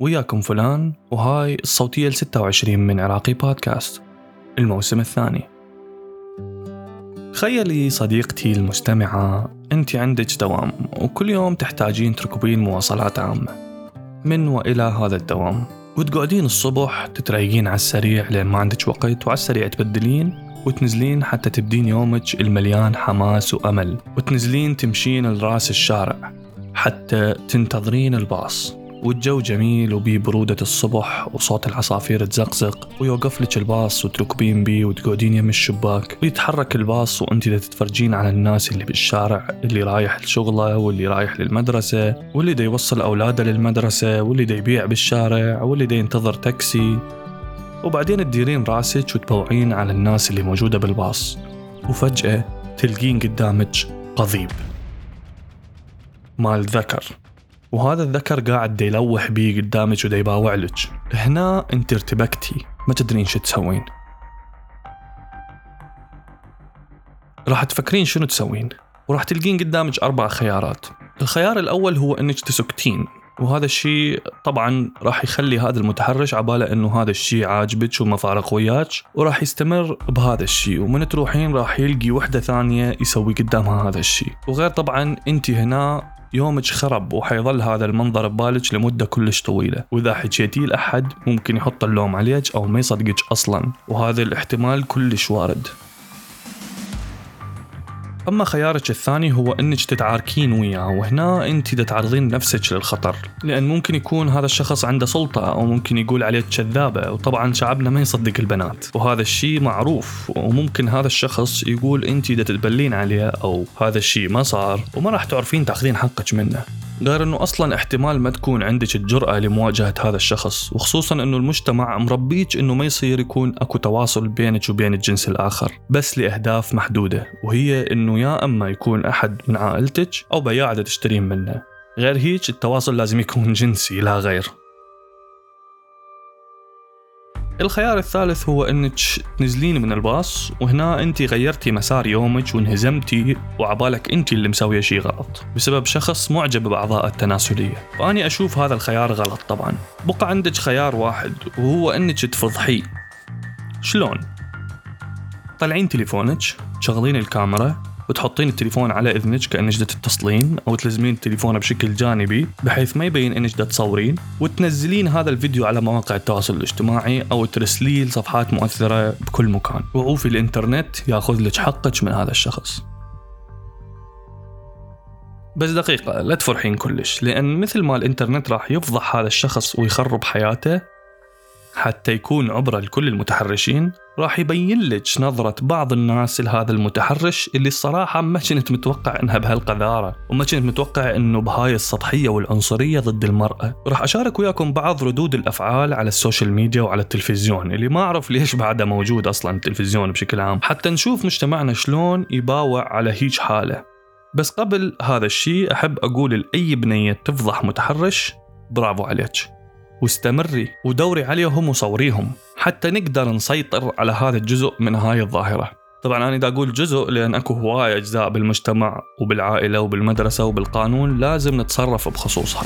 وياكم فلان وهاي الصوتية ال 26 من عراقي بودكاست. الموسم الثاني. تخيلي صديقتي المستمعة أنت عندك دوام وكل يوم تحتاجين تركبين مواصلات عامة. من وإلى هذا الدوام؟ وتقعدين الصبح تتريقين على السريع لأن ما عندك وقت وعلى السريع تبدلين وتنزلين حتى تبدين يومك المليان حماس وأمل. وتنزلين تمشين لرأس الشارع حتى تنتظرين الباص. والجو جميل وبيه برودة الصبح وصوت العصافير تزقزق ويوقف لك الباص وتركبين بيه وتقعدين يم الشباك ويتحرك الباص وانت تتفرجين على الناس اللي بالشارع اللي رايح لشغله واللي رايح للمدرسة واللي دا يوصل أولاده للمدرسة واللي دا يبيع بالشارع واللي دا ينتظر تاكسي. وبعدين تديرين راسك وتبوعين على الناس اللي موجودة بالباص. وفجأة تلقين قدامك قضيب. مال ذكر. وهذا الذكر قاعد يلوح بيه قدامك ودا يباوع لك هنا انت ارتبكتي. ما تدرين شو تسوين. راح تفكرين شنو تسوين. وراح تلقين قدامك أربع خيارات. الخيار الأول هو أنك تسكتين. وهذا الشيء طبعا راح يخلي هذا المتحرش عبالة إنه هذا الشيء عاجبك وما فارق وياك. وراح يستمر بهذا الشيء ومن تروحين راح يلقي وحدة ثانية يسوي قدامها هذا الشيء وغير طبعا أنت هنا يومك خرب وحيظل هذا المنظر ببالك لمدة كلش طويلة. وإذا حكيتي لأحد ممكن يحط اللوم عليك أو ما يصدقك أصلا. وهذا الاحتمال كلش وارد. أما خيارك الثاني هو إنك تتعاركين وياه وهنا أنت تعرضين نفسك للخطر لأن ممكن يكون هذا الشخص عنده سلطة أو ممكن يقول عليك كذابة وطبعا شعبنا ما يصدق البنات وهذا الشيء معروف وممكن هذا الشخص يقول أنت تتبلين عليه أو هذا الشيء ما صار وما راح تعرفين تأخذين حقك منه. غير إنه أصلا احتمال ما تكون عندك الجرأة لمواجهة هذا الشخص وخصوصا إنه المجتمع مربيك إنه ما يصير يكون أكو تواصل بينك وبين الجنس الآخر بس لأهداف محدودة وهي إنه يا أما يكون أحد من عائلتك أو بياع تشترين منه. غير هيك التواصل لازم يكون جنسي لا غير. الخيار الثالث هو إنك تنزلين من الباص وهنا أنت غيرتي مسار يومك وانهزمتي وعبالك أنت اللي مسوية شيء غلط بسبب شخص معجب بأعضاء التناسلية. فأني أشوف هذا الخيار غلط طبعا. بقى عندك خيار واحد وهو إنك تفضحيه شلون؟ طلعين تليفونك تشغلين الكاميرا وتحطين التليفون على إذنك كانك دا تتصلين أو تلزمين التليفون بشكل جانبي بحيث ما يبين إنك دا تصورين وتنزلين هذا الفيديو على مواقع التواصل الاجتماعي أو ترسليه لصفحات مؤثرة بكل مكان. وعوفي الإنترنت يأخذ لك حقك من هذا الشخص. بس دقيقة لا تفرحين كلش لأن مثل ما الإنترنت راح يفضح هذا الشخص ويخرب حياته حتى يكون عبرة لكل المتحرشين راح يبين لك نظرة بعض الناس لهذا المتحرش اللي الصراحة ما كنت متوقع إنها بهالقذارة وما كنت متوقع إنه بهاي السطحية والعنصرية ضد المرأة. راح أشارك وياكم بعض ردود الأفعال على ال social media وعلى التلفزيون اللي ما أعرف ليش بعده موجود أصلا التلفزيون بشكل عام. حتى نشوف مجتمعنا شلون يباوع على هيج حالة. بس قبل هذا الشيء أحب أقول لأي بنية تفضح متحرش برافو عليك. واستمري ودوري عليهم وصوريهم حتى نقدر نسيطر على هذا الجزء من هاي الظاهرة. طبعا أنا دا أقول جزء لأن أكو هواي أجزاء بالمجتمع وبالعائلة وبالمدرسة وبالقانون لازم نتصرف بخصوصها.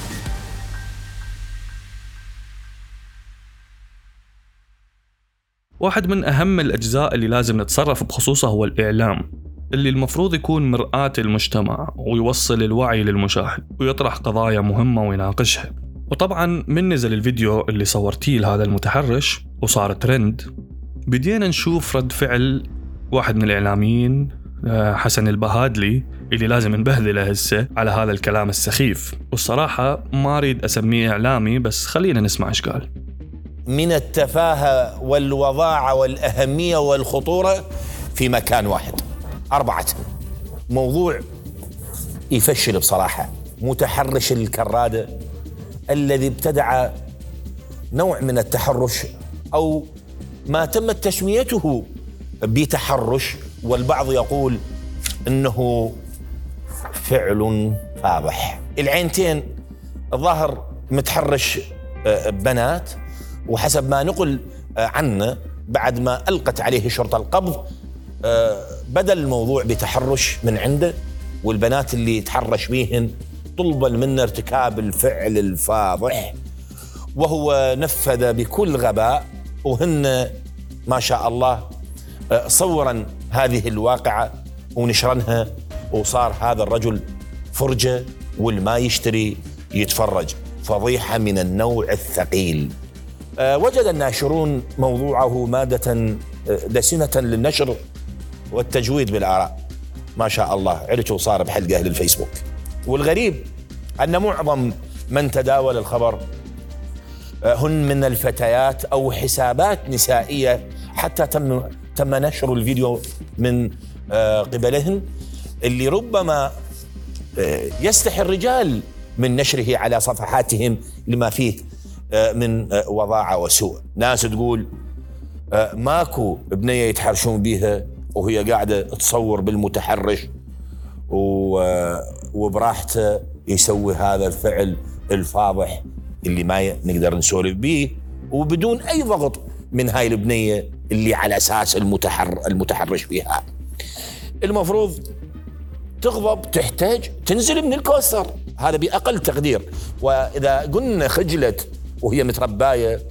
واحد من أهم الأجزاء اللي لازم نتصرف بخصوصها هو الإعلام اللي المفروض يكون مرآة المجتمع ويوصل الوعي للمشاهد ويطرح قضايا مهمة ويناقشها. وطبعا من نزل الفيديو اللي صورتيه لهذا المتحرش وصار ترند بدينا نشوف رد فعل واحد من الإعلاميين آه، حسن البهادلي اللي لازم نبهذله هسه على هذا الكلام السخيف. والصراحة ما أريد أسميه إعلامي بس خلينا نسمع إيش قال. من التفاهة والوضاعة والأهمية والخطورة في مكان واحد. أربعة موضوع يفشل بصراحة متحرش الكرادة. الذي ابتدع نوع من التحرش أو ما تمت تسميته بتحرش والبعض يقول إنه فعل فاضح. العينتين الظاهر متحرش آه، بنات وحسب ما نقل آه، عنه بعد ما ألقت عليه شرطه القبض آه، بدا الموضوع بتحرش من عنده والبنات اللي تحرش بيهن طلبا منا ارتكاب الفعل الفاضح وهو نفذ بكل غباء وهن ما شاء الله آه، صورا هذه الواقعة ونشرنها وصار هذا الرجل فرجة والما يشتري يتفرج. فضيحة من النوع الثقيل. آه، وجد الناشرون موضوعه مادة آه، دسمة للنشر والتجويد بالآراء. ما شاء الله علج وصار بحلقة للفيسبوك والغريب أن معظم من تداول الخبر آه، هن من الفتيات أو حسابات نسائية حتى تم تم نشر الفيديو من قبلهن اللي ربما يستحي الرجال من نشره على صفحاتهم لما فيه آه، من آه، وضاعة وسوء. ناس تقول آه، ماكو بنية يتحرشون بيها وهي قاعدة تصور بالمتحرش. وبراحته يسوي هذا الفعل الفاضح اللي ما نقدر نسولف به وبدون أي ضغط من هاي البنية اللي على أساس المتحر المتحرش بها. المفروض تغضب تحتاج تنزل من الكوستر. هذا بأقل تقدير. وإذا قلنا خجلت وهي مترباية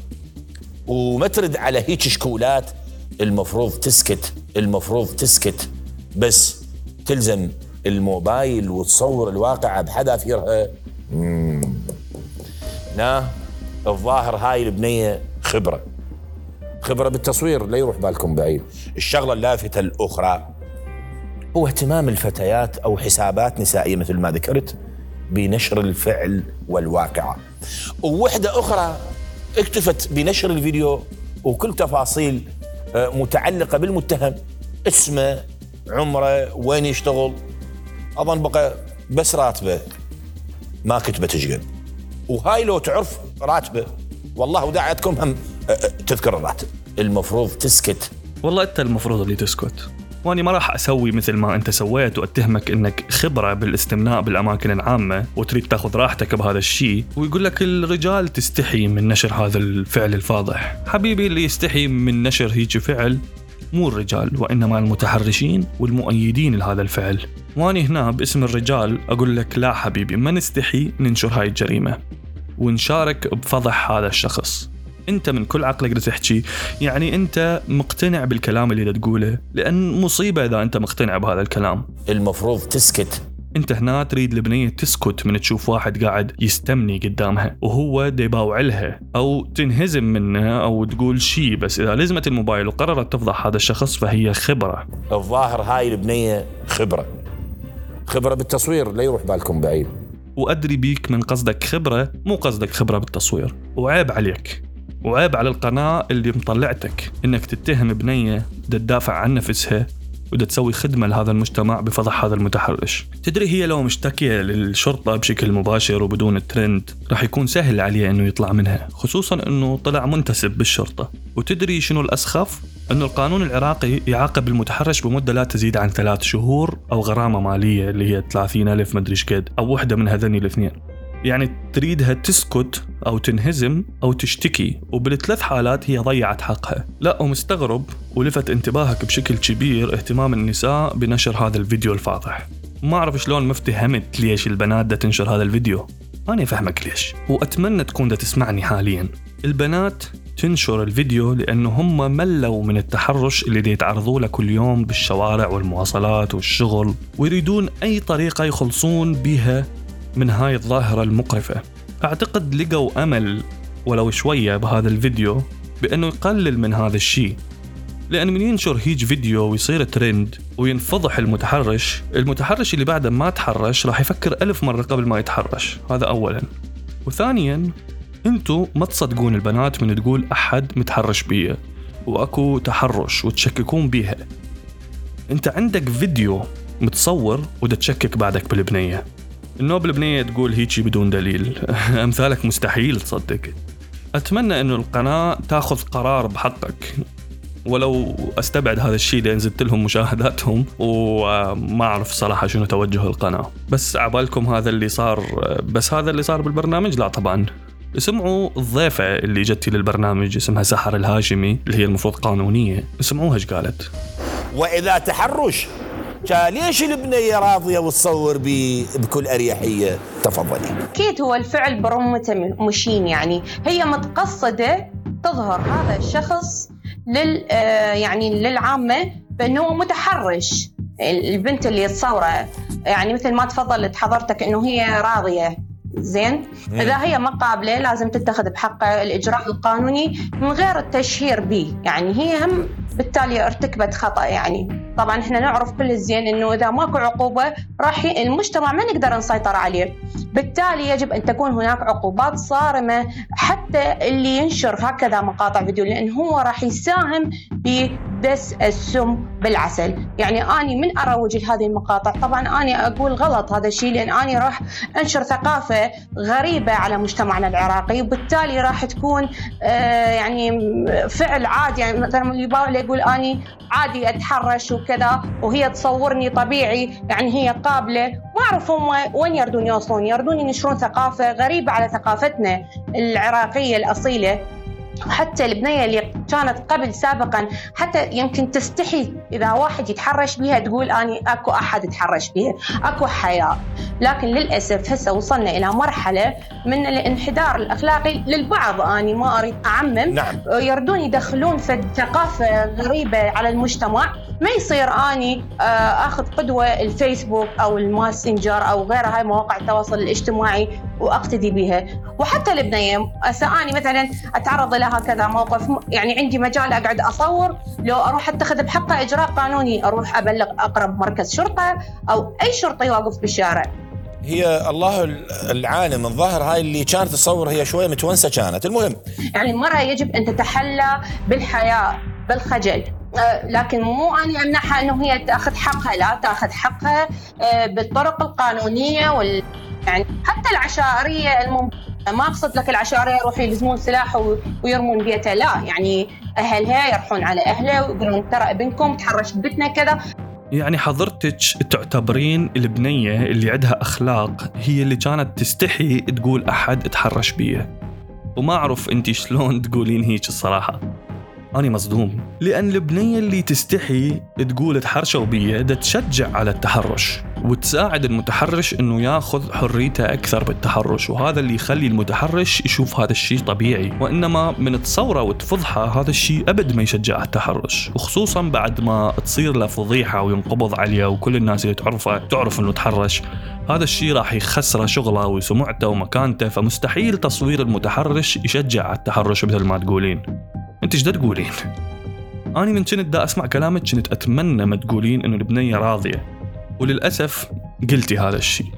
وما ترد على هيك شكولات المفروض تسكت المفروض تسكت. بس تلزم الموبايل وتصور الواقعة بحذافيرها لا الظاهر هاي البنية خبرة. خبرة بالتصوير لا يروح بالكم بعيد. الشغلة اللافتة الأخرى هو اهتمام الفتيات أو حسابات نسائية مثل ما ذكرت بنشر الفعل والواقعة ووحدة أخرى اكتفت بنشر الفيديو وكل تفاصيل آه، متعلقة بالمتهم. اسمه عمره وين يشتغل؟ أظن بقى بس راتبه. ما كتبت شقد وهاي لو تعرف راتبه والله وداعتكم هم تذكر الراتب. المفروض تسكت. والله أنت المفروض اللي تسكت. وأني ما راح أسوي مثل ما أنت سويت وأتهمك إنك خبرة بالاستمناء بالأماكن العامة وتريد تاخذ راحتك بهذا الشيء. ويقول لك الرجال تستحي من نشر هذا الفعل الفاضح. حبيبي اللي يستحي من نشر هيك فعل مو الرجال وإنما المتحرشين والمؤيدين لهذا الفعل. واني هنا باسم الرجال أقول لك لا حبيبي ما نستحي ننشر هاي الجريمة. ونشارك بفضح هذا الشخص. أنت من كل عقلك تحكي يعني أنت مقتنع بالكلام اللي تقوله؟ لأن مصيبة إذا أنت مقتنع بهذا الكلام. المفروض تسكت. انت هنا تريد البنيه تسكت من تشوف واحد قاعد يستمني قدامها وهو دي لها أو تنهزم منه أو تقول شيء بس إذا لزمت الموبايل وقررت تفضح هذا الشخص فهي خبرة. الظاهر هاي البنية خبرة. خبرة بالتصوير لا يروح بالكم بعيد. وأدري بيك من قصدك خبرة مو قصدك خبرة بالتصوير. وعيب عليك. وعيب على القناة اللي مطلعتك إنك تتهم بنية تدافع عن نفسها ودا تسوي خدمة لهذا المجتمع بفضح هذا المتحرش. تدري هي لو مشتكية للشرطة بشكل مباشر وبدون ترند راح يكون سهل عليه إنه يطلع منها خصوصا إنه طلع منتسب بالشرطة. وتدري شنو الأسخف؟ إنه القانون العراقي يعاقب المتحرش بمدة لا تزيد عن ثلاث شهور أو غرامة مالية اللي هي 30 ألف مدري قد أو وحدة من هذني الاثنين. يعني تريدها تسكت أو تنهزم أو تشتكي وبالثلاث حالات هي ضيعت حقها. لا ومستغرب ولفت انتباهك بشكل كبير اهتمام النساء بنشر هذا الفيديو الفاضح. ما أعرف شلون ما افتهمت ليش البنات دا تنشر هذا الفيديو. أنا فهمك ليش وأتمنى تكون دا تسمعني حاليا. البنات تنشر الفيديو لأنه هم ملوا من التحرش اللي دي يتعرضوا له كل يوم بالشوارع والمواصلات والشغل ويريدون أي طريقة يخلصون بها من هاي الظاهرة المقرفة. أعتقد لقوا أمل ولو شوية بهذا الفيديو بأنه يقلل من هذا الشيء. لأن من ينشر هيج فيديو ويصير ترند وينفضح المتحرش المتحرش اللي بعده ما تحرش راح يفكر ألف مرة قبل ما يتحرش. هذا أولا. وثانيا أنتو ما تصدقون البنات من تقول أحد متحرش بيه وأكو تحرش وتشككون بيها. أنت عندك فيديو متصور وتشكك بعدك بالبنية. النوبل بنية تقول هيجي بدون دليل. أمثالك مستحيل تصدق. أتمنى أنه القناة تأخذ قرار بحقك. ولو أستبعد هذا الشيء لأن زدت لهم مشاهداتهم وما أعرف صراحة شنو توجه القناة. بس عبالكم هذا اللي صار بس هذا اللي صار بالبرنامج؟ لا طبعا. اسمعوا الضيفة اللي جتي للبرنامج اسمها سحر الهاشمي اللي هي المفروض قانونية. اسمعوها إيش قالت. وإذا تحرش ليش البنية راضية وتصور بكل أريحية؟ تفضلي. أكيد هو الفعل برمته مشين يعني. هي متقصدة تظهر هذا الشخص لل آه، يعني للعامة بأنه هو متحرش. البنت اللي تصوره يعني مثل ما تفضلت حضرتك إنه هي راضية. زين؟ إذا هي ما قابلة لازم تتخذ بحقها الإجراء القانوني من غير التشهير به يعني هي هم بالتالي ارتكبت خطأ يعني. طبعا إحنا نعرف كل الزين إنه إذا ماكو عقوبة راح المجتمع ما نقدر نسيطر عليه. بالتالي يجب أن تكون هناك عقوبات صارمة حتى اللي ينشر هكذا مقاطع فيديو لأن هو راح يساهم ببث السم بالعسل. يعني أني من اروج لهذه المقاطع. طبعا أني أقول غلط هذا الشيء لأن أني راح أنشر ثقافة غريبة على مجتمعنا العراقي وبالتالي راح تكون آه يعني فعل عادي. يعني مثلا اللي يقول أني عادي أتحرش وكذا وهي تصورني طبيعي يعني هي قابلة. ما أعرف هم وين يردون يوصلون. يردون ينشرون ثقافة غريبة على ثقافتنا العراقية الأصيلة. حتى البنية اللي كانت قبل سابقا حتى يمكن تستحي إذا واحد يتحرش بها تقول أني أكو أحد يتحرش بها أكو حياء لكن للأسف هسه وصلنا إلى مرحلة من الانحدار الأخلاقي للبعض. أني ما أريد أعمم. نعم. يردون يدخلون في ثقافة غريبة على المجتمع. ما يصير أني آه، أخذ قدوة الفيسبوك أو الماسنجر أو غيرها هاي مواقع التواصل الاجتماعي وأقتدي بها. وحتى البنيه هسه أني مثلا أتعرض إلى هكذا موقف يعني عندي مجال أقعد أصور. لو أروح أتخذ بحقة إجراء قانوني أروح أبلغ أقرب مركز شرطة أو أي شرطي واقف بالشارع هي الله العالم الظاهر هاي اللي كانت تصور هي شوية متونسة كانت. المهم. يعني المراه يجب أن تتحلى بالحياء بالخجل. آه، لكن مو أني أمنحها إنه هي تأخذ حقها لا تأخذ حقها آه، بالطرق القانونية وال يعني حتى العشائرية الممكن ما أقصد لك العشائريه يروحوا يلزمون سلاح ويرمون بيته. لا يعني اهلها يروحون على أهله ويقولون ترى ابنكم تحرش ببيتنا كذا. يعني حضرتك تعتبرين البنية اللي عندها أخلاق هي اللي كانت تستحي تقول أحد تحرش بيه. وما أعرف أنت شلون تقولين هيك الصراحة. أنا مصدوم. لأن البنية اللي تستحي تقول تحرشوا بي دا تشجع على التحرش. وتساعد المتحرش إنه ياخذ حريته أكثر بالتحرش وهذا اللي يخلي المتحرش يشوف هذا الشيء طبيعي وإنما من تصوره وتفضحه هذا الشيء أبد ما يشجع التحرش وخصوصا بعد ما تصير له فضيحة وينقبض عليه وكل الناس اللي تعرفه تعرف إنه تحرش هذا الشيء راح يخسره شغله وسمعته ومكانته فمستحيل تصوير المتحرش يشجع على التحرش مثل ما تقولين أنت إيش تقولين؟ أنا من كنت دا أسمع كلامك كنت أتمنى ما تقولين إنه البنية راضية وللأسف قلتي هذا الشيء.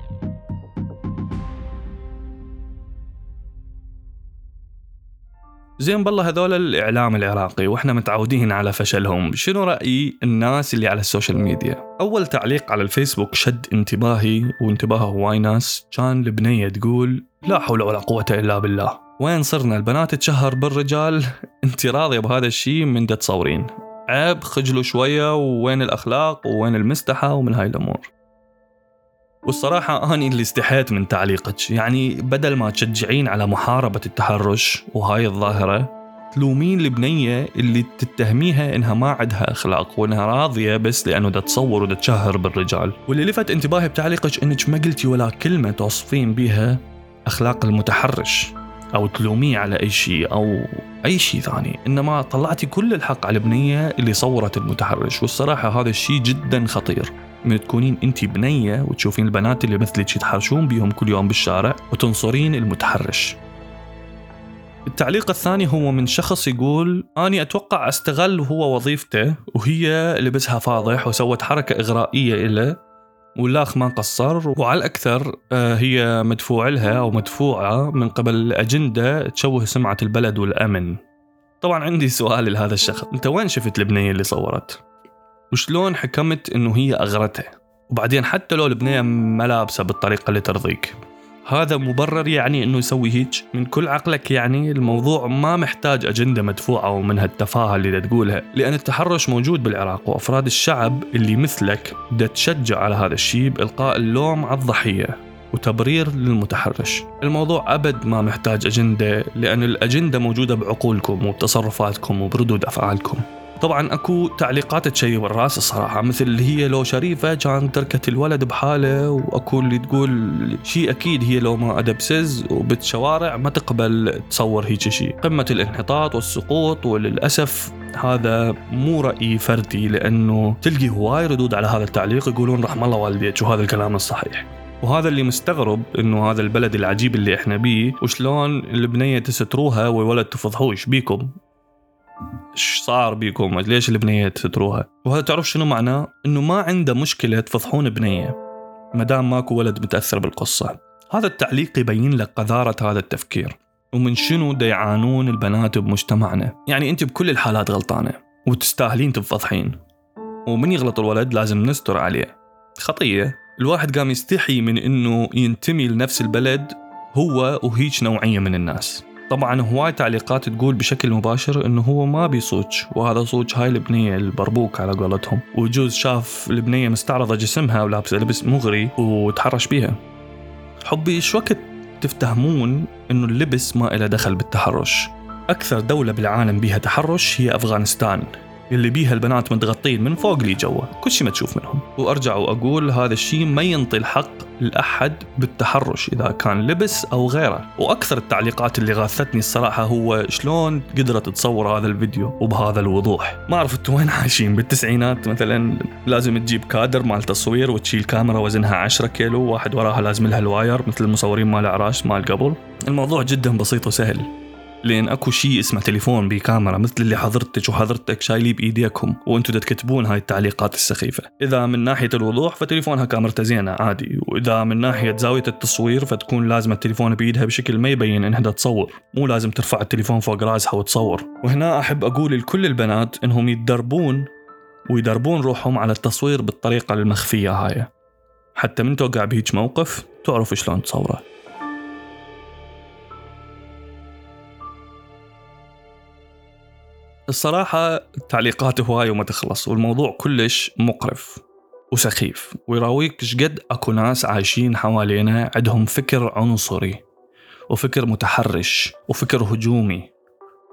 زين بالله هذول الإعلام العراقي وإحنا متعودين على فشلهم شنو رأي الناس اللي على ال social media؟ أول تعليق على الفيسبوك شد انتباهي وانتباه هواي ناس. كان البنية تقول لا حول ولا قوة إلا بالله. وين صرنا؟ البنات تشهر بالرجال. انت راضيه بهذا الشيء من دا تصورين عيب خجلوا شوية وين الأخلاق وين المستحى ومن هاي الأمور. والصراحة أني اللي استحيت من تعليقك. يعني بدل ما تشجعين على محاربة التحرش وهاي الظاهرة تلومين البنية اللي تتهميها إنها ما عندها أخلاق وإنها راضية بس لأنه دا تصور ودا تشهر بالرجال. واللي لفت انتباهي بتعليقك إنك ما قلتي ولا كلمة توصفين بيها أخلاق المتحرش. أو تلوميه على أي شيء أو أي شيء ثاني. إنما طلعتي كل الحق على البنيه اللي صورت المتحرش. والصراحة هذا الشيء جدا خطير. من تكونين انت بنية وتشوفين البنات اللي مثلك يتحرشون بيهم كل يوم بالشارع وتنصرين المتحرش. التعليق الثاني هو من شخص يقول أني أتوقع أستغل هو وظيفته وهي لبسها فاضح وسوت حركة إغرائية إله واللاخ ما قصر وعلى الأكثر آه، هي مدفوع لها أو مدفوعة من قبل أجندة تشوه سمعة البلد والأمن طبعا عندي سؤال لهذا الشخص أنت وين شفت البنية اللي صورت؟ وشلون حكمت أنه هي أغرتها؟ وبعدين حتى لو البنية ما لابسة بالطريقة اللي ترضيك هذا مبرر يعني إنه يسوي هيك من كل عقلك يعني الموضوع ما محتاج أجندة مدفوعة ومن هالتفاهه اللي تقولها لأن التحرش موجود بالعراق وأفراد الشعب اللي مثلك بدها تشجع على هذا الشيء بإلقاء اللوم على الضحية وتبرير للمتحرش. الموضوع أبد ما محتاج أجندة لأن الأجندة موجودة بعقولكم وبتصرفاتكم وبردود أفعالكم. طبعا أكو تعليقات تشيب الرأس الصراحة مثل اللي هي لو شريفة كان تركت الولد بحالة وأكو اللي تقول شيء أكيد هي لو ما أدب سز وبالشوارع ما تقبل تصور هيك شيء قمة الانحطاط والسقوط وللأسف هذا مو رأي فردي لأنه تلقي هواي ردود على هذا التعليق يقولون رحم الله والديك وهذا الكلام الصحيح. وهذا اللي مستغرب إنه هذا البلد العجيب اللي إحنا بيه وشلون البنية تستروها والولد تفضحوه بيكم؟ إيش صار بيكم؟ ليش البنية تستروها وهذا تعرف شنو معناه إنه ما عنده مشكلة تفضحون بنية ما دام ماكو ولد متأثر بالقصة. هذا التعليق يبين لك قذارة هذا التفكير. ومن شنو دا يعانون البنات بمجتمعنا؟ يعني أنت بكل الحالات غلطانة وتستاهلين تفضحين. ومن يغلط الولد لازم نستر عليه. خطية. الواحد قام يستحي من إنه ينتمي لنفس البلد هو وهيج نوعية من الناس. طبعا هواي تعليقات تقول بشكل مباشر إنه هو ما بيصوج وهذا صوج هاي البنية البربوك على قولتهم. ويجوز شاف البنية مستعرضة جسمها ولابسه لبس مغري وتحرش بيها. حبي شو وقت تفتهمون إنه اللبس ما له دخل بالتحرش؟ أكثر دولة بالعالم بيها تحرش هي أفغانستان. اللي بيها البنات متغطين من فوق لي جوا. كل شيء ما تشوف منهم. وأرجع وأقول هذا الشيء ما ينطي الحق لأحد بالتحرش إذا كان لبس أو غيره. وأكثر التعليقات اللي غاثتني الصراحة هو شلون قدرت تصور هذا الفيديو وبهذا الوضوح. ما أعرف أنتم وين عايشين بالتسعينات مثلا. لازم تجيب كادر مال تصوير وتشيل كاميرا وزنها 10 كيلو واحد وراها لازم لها الواير مثل المصورين مال عراش مال قبل. الموضوع جدا بسيط وسهل. لأن أكو شيء اسمه تليفون بكاميرا مثل اللي حضرتك وحضرتك شايليه بإيديكم وأنتم تكتبون هاي التعليقات السخيفة. إذا من ناحية الوضوح فتليفونها كاميرته زينة عادي وإذا من ناحية زاوية التصوير فتكون لازم التليفون بإيدها بشكل ما يبين إنها تصور. مو لازم ترفع التليفون فوق راسها وتصور. وهنا أحب أقول لكل البنات إنهم يتدربون ويدربون روحهم على التصوير بالطريقة المخفية هاي. حتى من توقع بهيج موقف تعرف شلون تصوره. الصراحة التعليقات هواية وما تخلص والموضوع كلش مقرف وسخيف ويراويك شقد أكو ناس عايشين حوالينا عندهم فكر عنصري وفكر متحرش وفكر هجومي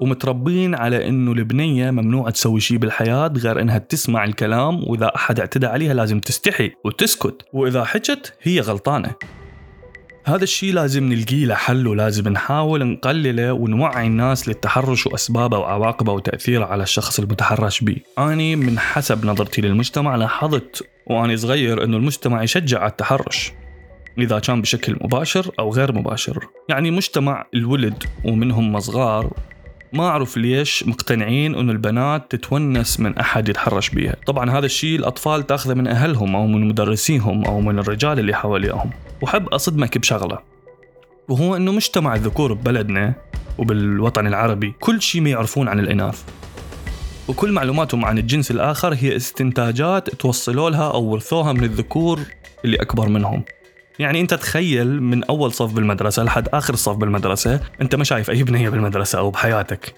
ومتربين على إنه البنية ممنوع تسوي شيء بالحياة غير إنها تسمع الكلام وإذا أحد اعتدى عليها لازم تستحي وتسكت وإذا حكت هي غلطانة. هذا الشيء لازم نلقيه له حل ولازم نحاول نقلله ونوعي الناس للتحرش وأسبابه وعواقبه وتأثيره على الشخص المتحرش به أنا من حسب نظرتي للمجتمع لاحظت وأنا صغير أنه المجتمع يشجع على التحرش إذا كان بشكل مباشر أو غير مباشر. يعني مجتمع الولد ومنهم صغار ما أعرف ليش مقتنعين أنه البنات تتونس من أحد يتحرش بيها. طبعا هذا الشيء الأطفال تأخذه من أهلهم أو من مدرسيهم أو من الرجال اللي حواليهم. وحب أصدمك بشغلة وهو أنه مجتمع الذكور ببلدنا وبالوطن العربي كل شيء ما يعرفون عن الإناث. وكل معلوماتهم عن الجنس الآخر هي استنتاجات توصلوا لها أو ورثوها من الذكور اللي أكبر منهم. يعني انت تخيل من اول صف بالمدرسة لحد آخر صف بالمدرسة انت ما شايف أي بنية بالمدرسة أو بحياتك.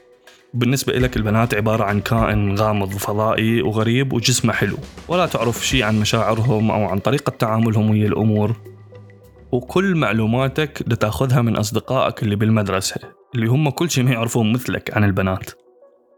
بالنسبة لك البنات عبارة عن كائن غامض فضائي وغريب وجسمه حلو. ولا تعرف شيء عن مشاعرهم أو عن طريقة تعاملهم ويا الأمور. وكل معلوماتك تاخذها من أصدقائك اللي بالمدرسة اللي هم كل شيء ما يعرفون مثلك عن البنات.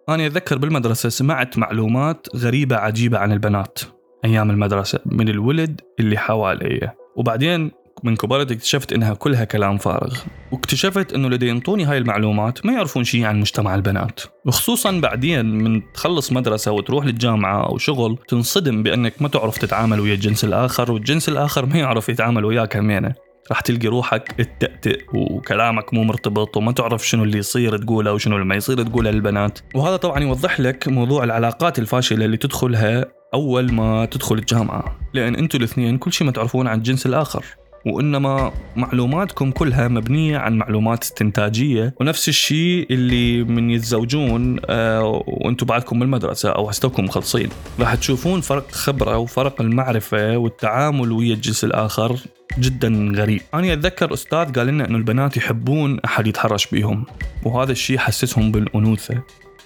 أنا أتذكر بالمدرسة سمعت معلومات غريبة عجيبة عن البنات أيام المدرسة من الولد اللي حواليا. وبعدين من كبرت اكتشفت إنها كلها كلام فارغ. واكتشفت إنه اللي ينطوني هاي المعلومات ما يعرفون شيء عن مجتمع البنات. وخصوصا بعدين من تخلص مدرسة وتروح للجامعة أو شغل تنصدم بإنك ما تعرف تتعامل ويا الجنس الآخر والجنس الآخر ما يعرف يتعامل وياك همينة. راح تلقي روحك تتأتئ وكلامك مو مرتبط وما تعرف شنو اللي يصير تقوله وشنو اللي ما يصير تقوله للبنات. وهذا طبعا يوضح لك موضوع العلاقات الفاشلة اللي تدخلها أول ما تدخل الجامعة. لأن أنتوا الاثنين كل شيء ما تعرفون عن الجنس الآخر. وإنما معلوماتكم كلها مبنية عن معلومات استنتاجية. ونفس الشيء اللي من يتزوجون آه وأنتم بعدكم بالمدرسة أو هستوكم مخلصين. راح تشوفون فرق خبرة وفرق المعرفة والتعامل ويا الجنس الآخر جدا غريب. أنا أتذكر أستاذ قال لنا أنه البنات يحبون أحد يتحرش بيهم وهذا الشيء حسسهم بالأنوثة.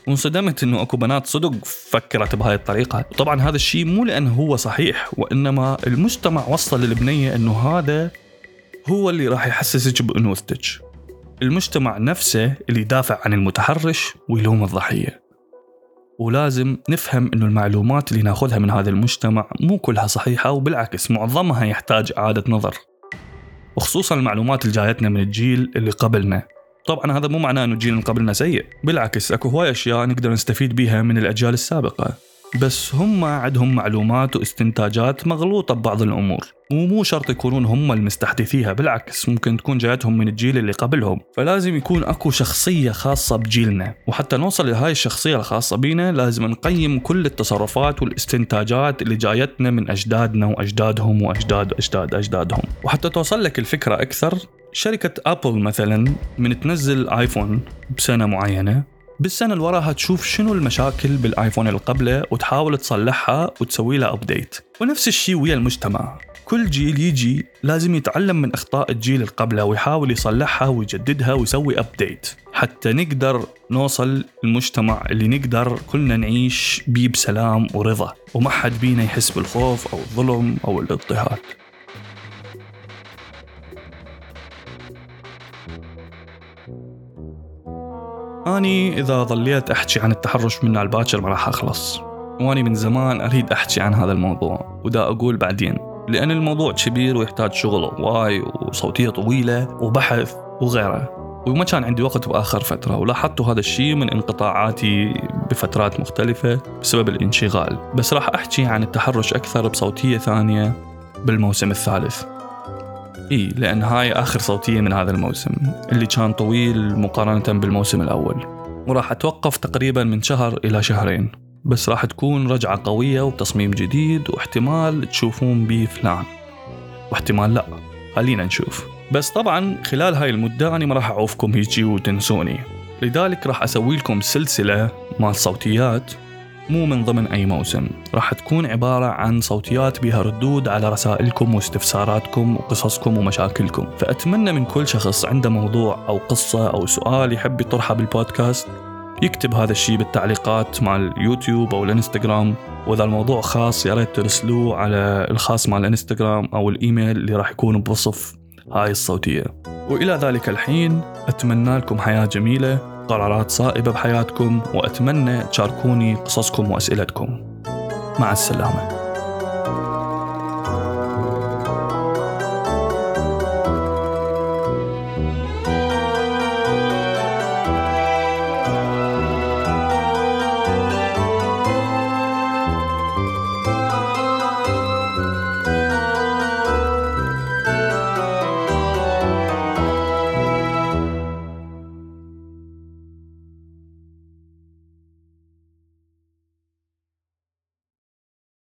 وانصدمت إنه أكو بنات صدق فكرت بهاي الطريقة. طبعا هذا الشيء مو لأنه هو صحيح وإنما المجتمع وصل للبنية إنه هذا هو اللي راح يحسسك بانوثتك المجتمع نفسه اللي يدافع عن المتحرش ويلوم الضحية. ولازم نفهم إنه المعلومات اللي ناخذها من هذا المجتمع مو كلها صحيحة وبالعكس معظمها يحتاج إعادة نظر. وخصوصا المعلومات اللي جايتنا من الجيل اللي قبلنا. طبعا هذا مو معناه إنه الجيل قبلنا سيء. بالعكس أكو هواي أشياء نقدر نستفيد بيها من الأجيال السابقة. بس هم عندهم معلومات واستنتاجات مغلوطة ببعض الأمور. ومو شرط يكونون هم المستحدثيها بالعكس ممكن تكون جايتهم من الجيل اللي قبلهم. فلازم يكون أكو شخصية خاصة بجيلنا. وحتى نوصل لهاي الشخصية الخاصة بينا لازم نقيم كل التصرفات والاستنتاجات اللي جايتنا من أجدادنا وأجدادهم وأجداد أجداد أجدادهم. وحتى توصل لك الفكرة أكثر شركة أبل مثلا من تنزل آيفون بسنة معينة بالسنة اللي وراها تشوف شنو المشاكل بالايفون اللي قبله وتحاول تصلحها وتسوي له update ونفس الشيء ويا المجتمع. كل جيل يجي لازم يتعلم من أخطاء الجيل اللي قبله ويحاول يصلحها ويجددها ويسوي update حتى نقدر نوصل المجتمع اللي نقدر كلنا نعيش بيه بسلام ورضا. وما حد بينا يحس بالخوف أو الظلم أو الاضطهاد. أني إذا ظليت أحكي عن التحرش من الباكر ما راح أخلص. وأني من زمان أريد أحكي عن هذا الموضوع ودا أقول بعدين. لأن الموضوع كبير ويحتاج شغل هواي وصوتية طويلة وبحث وغيره. وما كان عندي وقت بآخر فترة ولاحظت هذا الشيء من انقطاعاتي بفترات مختلفة بسبب الانشغال. بس راح أحكي عن التحرش أكثر بصوتية ثانية بالموسم الثالث. إي لأن هاي آخر صوتية من هذا الموسم اللي كان طويل مقارنة بالموسم الأول. وراح أتوقف تقريبا من شهر إلى شهرين. بس راح تكون رجعة قوية وتصميم جديد واحتمال تشوفون بي فلان. واحتمال لا خلينا نشوف. بس طبعا خلال هاي المدة أنا ما راح أعوفكم هيجي وتنسوني لذلك راح أسوي لكم سلسلة مال صوتيات مو من ضمن أي موسم. راح تكون عبارة عن صوتيات بها ردود على رسائلكم واستفساراتكم وقصصكم ومشاكلكم. فأتمنى من كل شخص عنده موضوع أو قصة أو سؤال يحب يطرحه بالبودكاست يكتب هذا الشيء بالتعليقات مع اليوتيوب أو الإنستغرام. وإذا الموضوع خاص يا ريت ترسلوه على الخاص مع الإنستغرام أو الإيميل اللي راح يكون بوصف هاي الصوتية. وإلى ذلك الحين أتمنى لكم حياة جميلة. قرارات صائبة بحياتكم وأتمنى تشاركوني قصصكم وأسئلتكم. مع السلامة.